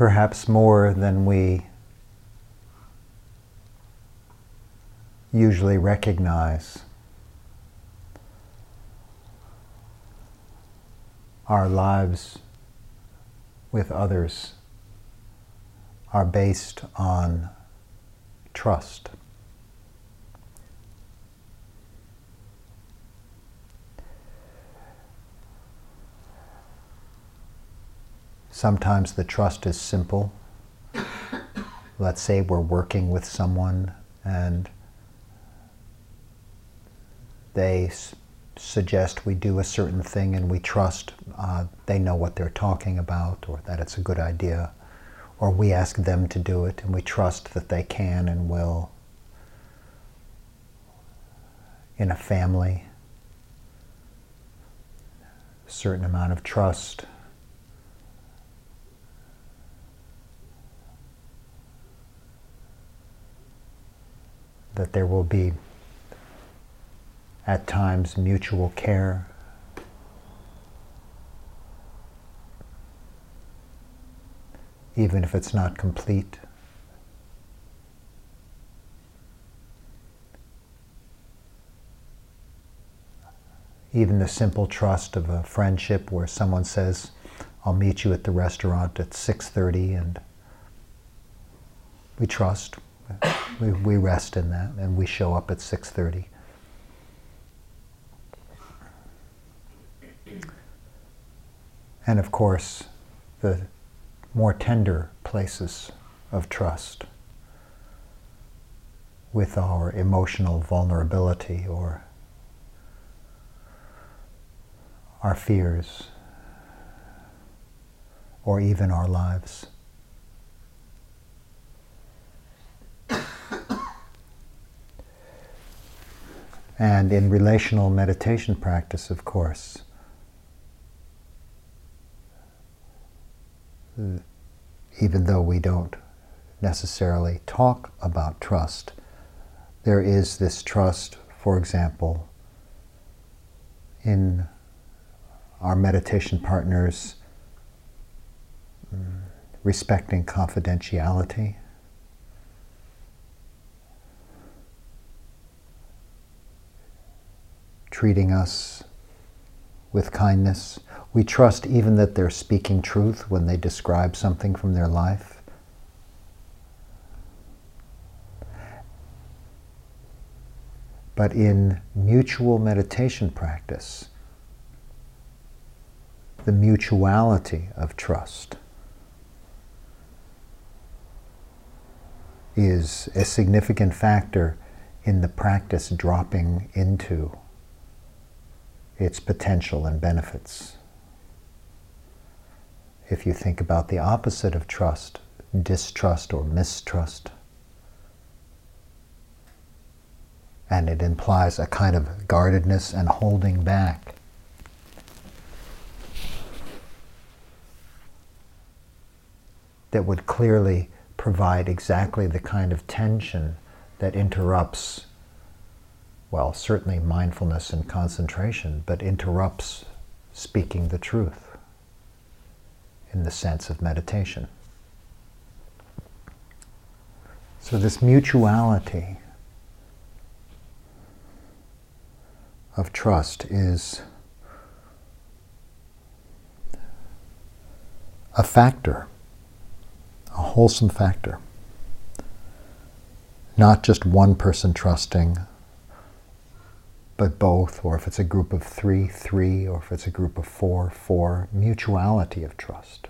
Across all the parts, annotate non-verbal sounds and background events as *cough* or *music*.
perhaps more than we usually recognize. Our lives with others are based on trust. Sometimes the trust is simple. Let's say we're working with someone and they suggest we do a certain thing and we trust uh, they know what they're talking about or that it's a good idea. Or we ask them to do it and we trust that they can and will. In a family, a certain amount of trust. That there will be at times mutual care. Even if it's not complete. Even the simple trust of a friendship where someone says, I'll meet you at the restaurant at 6.30 and we trust, we, we rest in that and we show up at 6.30. And of course, the more tender places of trust with our emotional vulnerability or our fears or even our lives. And in relational meditation practice, of course, even though we don't necessarily talk about trust, there is this trust, for example, in our meditation partners mm, respecting confidentiality. Treating us with kindness. We trust even that they're speaking truth when they describe something from their life. But in mutual meditation practice, the mutuality of trust is a significant factor in the practice dropping into its potential and benefits. If you think about the opposite of trust, distrust or mistrust, and it implies a kind of guardedness and holding back. That would clearly provide exactly the kind of tension that interrupts well, certainly mindfulness and concentration, but interrupts speaking the truth in the sense of meditation. So, this mutuality of trust is a factor, a wholesome factor. Not just one person trusting but both, or if it's a group of three, three, or if it's a group of four, four, mutuality of trust.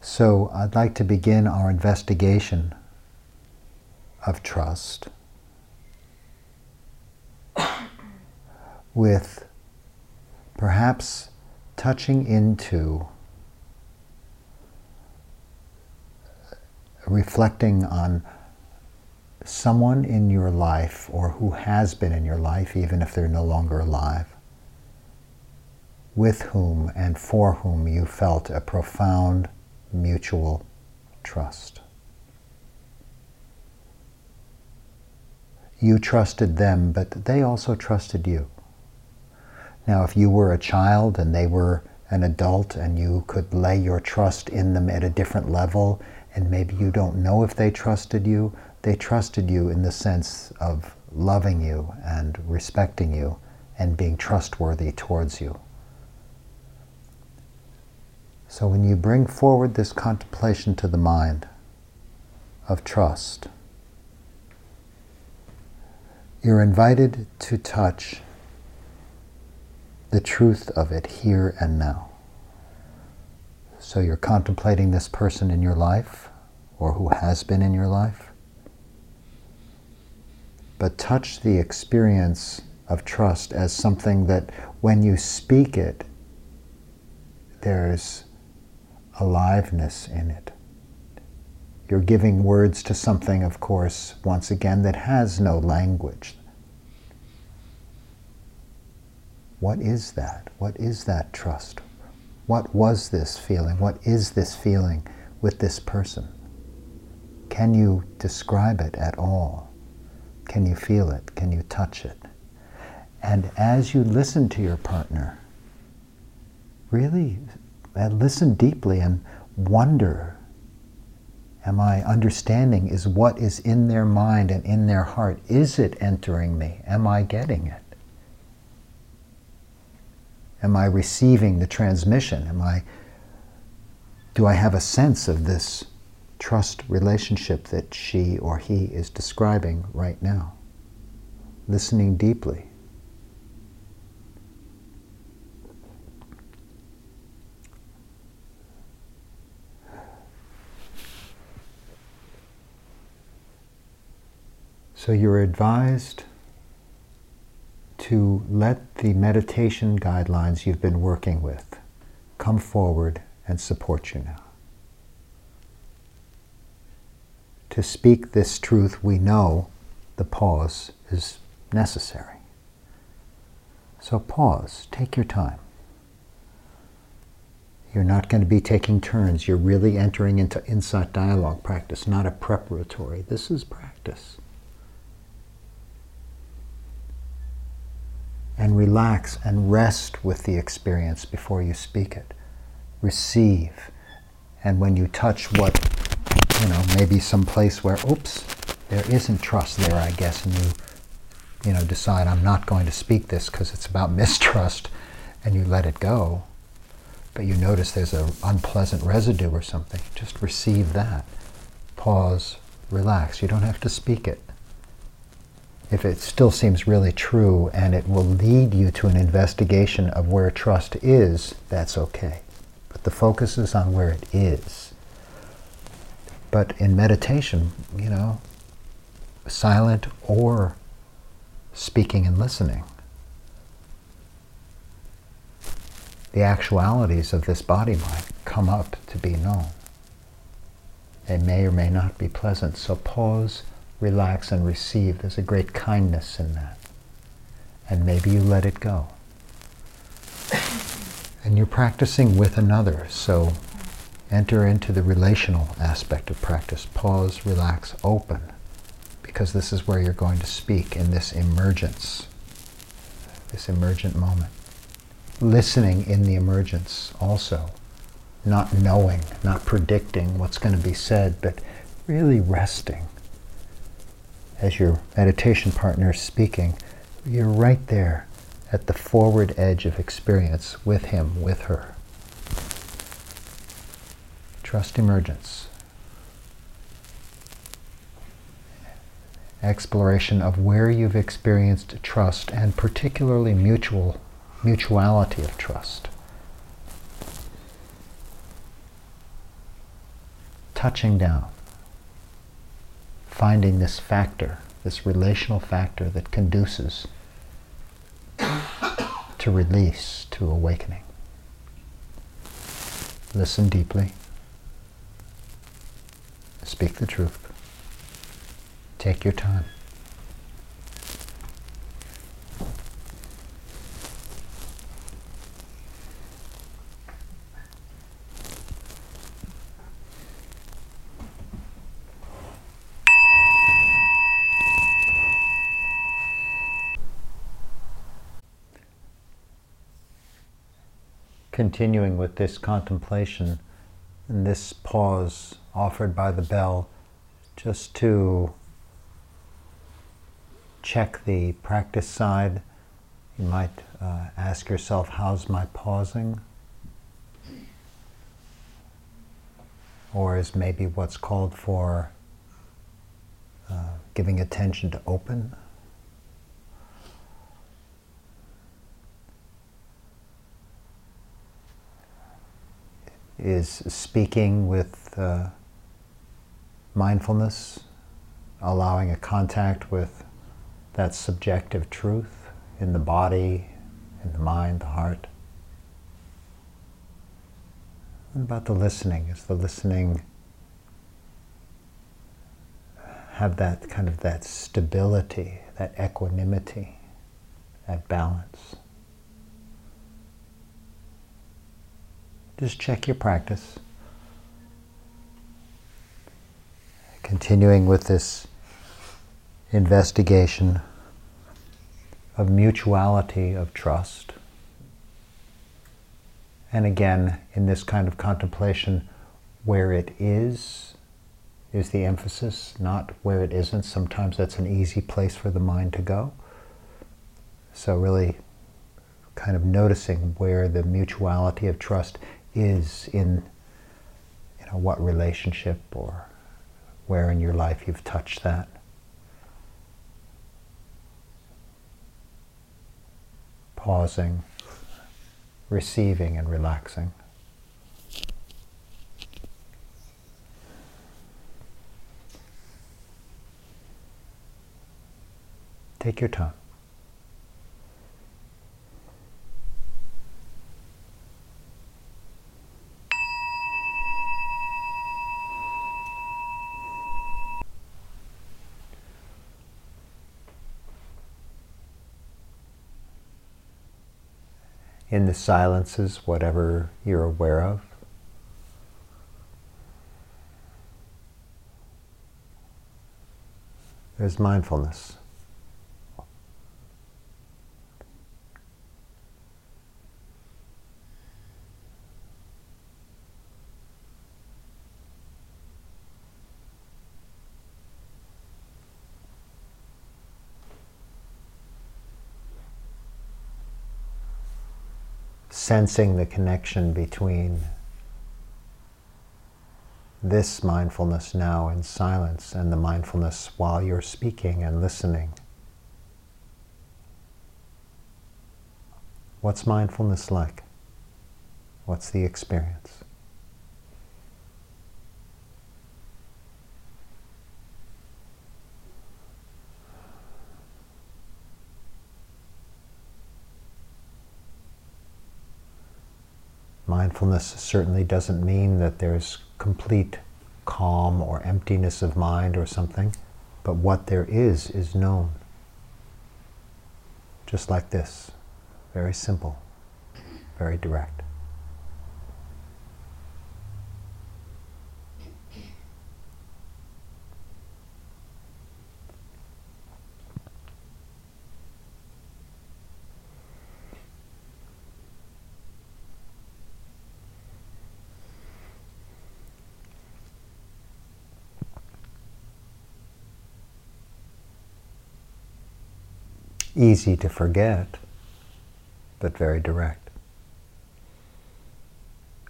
So I'd like to begin our investigation of trust with perhaps touching into reflecting on someone in your life or who has been in your life, even if they're no longer alive, with whom and for whom you felt a profound mutual trust. You trusted them, but they also trusted you. Now, if you were a child and they were an adult and you could lay your trust in them at a different level, and maybe you don't know if they trusted you, they trusted you in the sense of loving you and respecting you and being trustworthy towards you. So when you bring forward this contemplation to the mind of trust, you're invited to touch the truth of it here and now. So you're contemplating this person in your life or who has been in your life. But touch the experience of trust as something that when you speak it, there's aliveness in it. You're giving words to something, of course, once again, that has no language. What is that? What is that trust? What was this feeling? What is this feeling with this person? Can you describe it at all? Can you feel it? Can you touch it? And as you listen to your partner, really uh, listen deeply and wonder Am I understanding? Is what is in their mind and in their heart, is it entering me? Am I getting it? Am I receiving the transmission? Am I, do I have a sense of this trust relationship that she or he is describing right now? Listening deeply. So you're advised to let the meditation guidelines you've been working with come forward and support you now. To speak this truth, we know the pause is necessary. So pause, take your time. You're not going to be taking turns. You're really entering into insight dialogue practice, not a preparatory. This is practice. And relax and rest with the experience before you speak it. Receive. And when you touch what, you know, maybe some place where, oops, there isn't trust there, I guess, and you, you know, decide I'm not going to speak this because it's about *laughs* mistrust, and you let it go, but you notice there's an unpleasant residue or something, just receive that. Pause, relax. You don't have to speak it if it still seems really true and it will lead you to an investigation of where trust is, that's okay. But the focus is on where it is. But in meditation, you know, silent or speaking and listening, the actualities of this body might come up to be known. They may or may not be pleasant. So pause relax and receive. There's a great kindness in that. And maybe you let it go. *laughs* And you're practicing with another, so enter into the relational aspect of practice. Pause, relax, open, because this is where you're going to speak in this emergence, this emergent moment. Listening in the emergence also, not knowing, not predicting what's going to be said, but really resting as your meditation partner is speaking, you're right there at the forward edge of experience with him, with her. Trust emergence. Exploration of where you've experienced trust and particularly mutual mutuality of trust. Touching down finding this factor, this relational factor that conduces to release, to awakening. Listen deeply. Speak the truth. Take your time. Continuing with this contemplation and this pause offered by the bell just to check the practice side. You might uh, ask yourself, how's my pausing? Or is maybe what's called for uh, giving attention to open? Is speaking with uh, mindfulness, allowing a contact with that subjective truth in the body, in the mind, the heart. What about the listening? Is the listening have that kind of that stability, that equanimity, that balance? Just check your practice. Continuing with this investigation of mutuality of trust. And again, in this kind of contemplation, where it is, is the emphasis, not where it isn't. Sometimes that's an easy place for the mind to go. So, really kind of noticing where the mutuality of trust is in you know, what relationship or where in your life you've touched that. pausing, receiving, and relaxing. Take your time. In the silences, whatever you're aware of. There's mindfulness. Sensing the connection between this mindfulness now in silence and the mindfulness while you're speaking and listening. What's mindfulness like? What's the experience? Mindfulness certainly doesn't mean that there's complete calm or emptiness of mind or something, but what there is is known. Just like this. Very simple, very direct. Easy to forget, but very direct.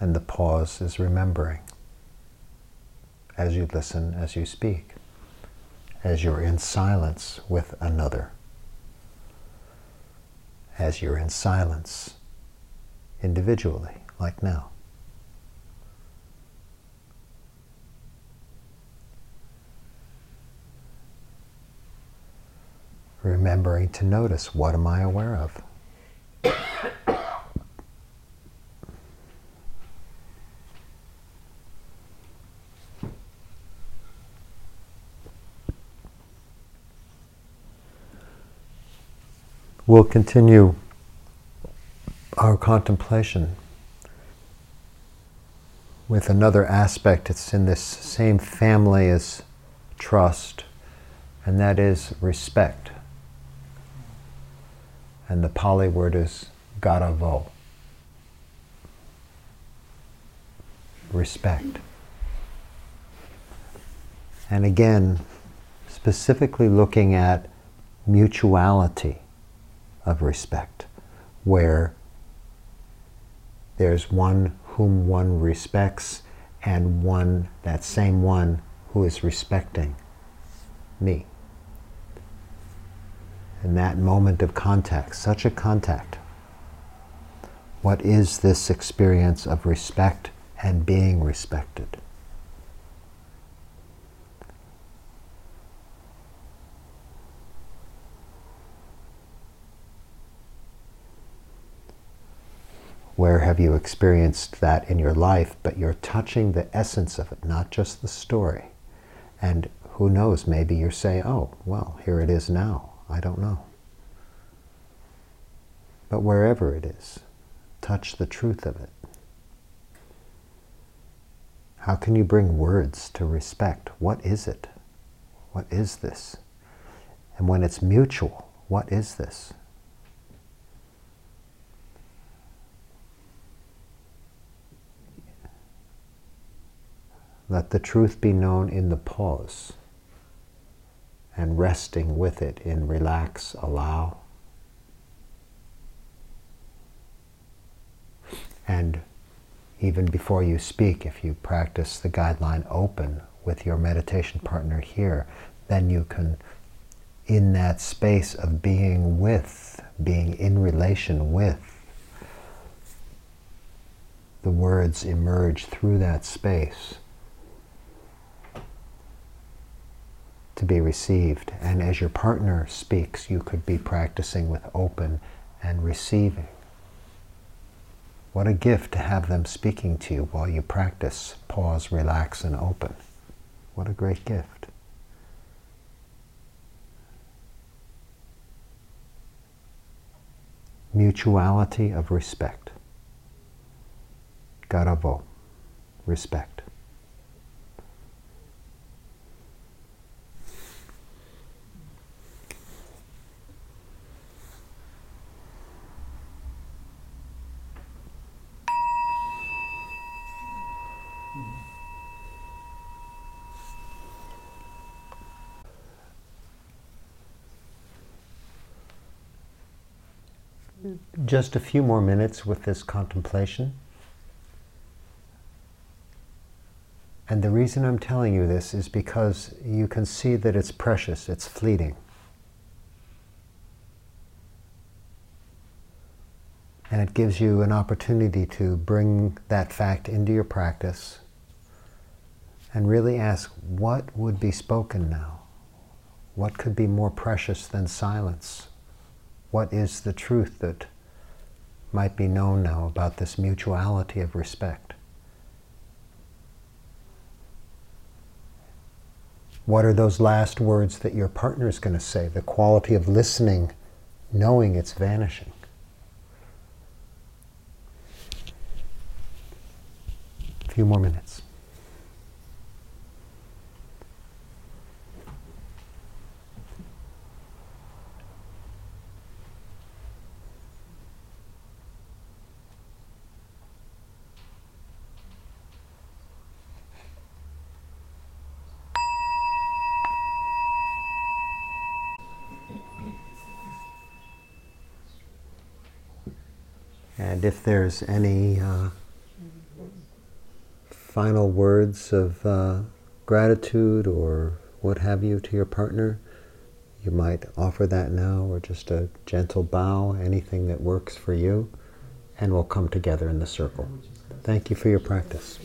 And the pause is remembering as you listen, as you speak, as you're in silence with another, as you're in silence individually, like now. Remembering to notice what am I aware of? We'll continue our contemplation with another aspect. It's in this same family as trust, and that is respect and the Pali word is garavo. respect. And again, specifically looking at mutuality of respect, where there's one whom one respects and one, that same one, who is respecting me. In that moment of contact, such a contact, what is this experience of respect and being respected? Where have you experienced that in your life, but you're touching the essence of it, not just the story? And who knows, maybe you say, oh, well, here it is now. I don't know. But wherever it is, touch the truth of it. How can you bring words to respect? What is it? What is this? And when it's mutual, what is this? Let the truth be known in the pause and resting with it in relax, allow. And even before you speak, if you practice the guideline open with your meditation partner here, then you can, in that space of being with, being in relation with, the words emerge through that space to be received. And as your partner speaks, you could be practicing with open and receiving. What a gift to have them speaking to you while you practice, pause, relax, and open. What a great gift. Mutuality of respect. Garavo, respect. Just a few more minutes with this contemplation. And the reason I'm telling you this is because you can see that it's precious, it's fleeting. And it gives you an opportunity to bring that fact into your practice and really ask what would be spoken now? What could be more precious than silence? What is the truth that might be known now about this mutuality of respect. What are those last words that your partner is going to say? The quality of listening, knowing it's vanishing. A few more minutes. And if there's any uh, final words of uh, gratitude or what have you to your partner, you might offer that now or just a gentle bow, anything that works for you, and we'll come together in the circle. Thank you for your practice.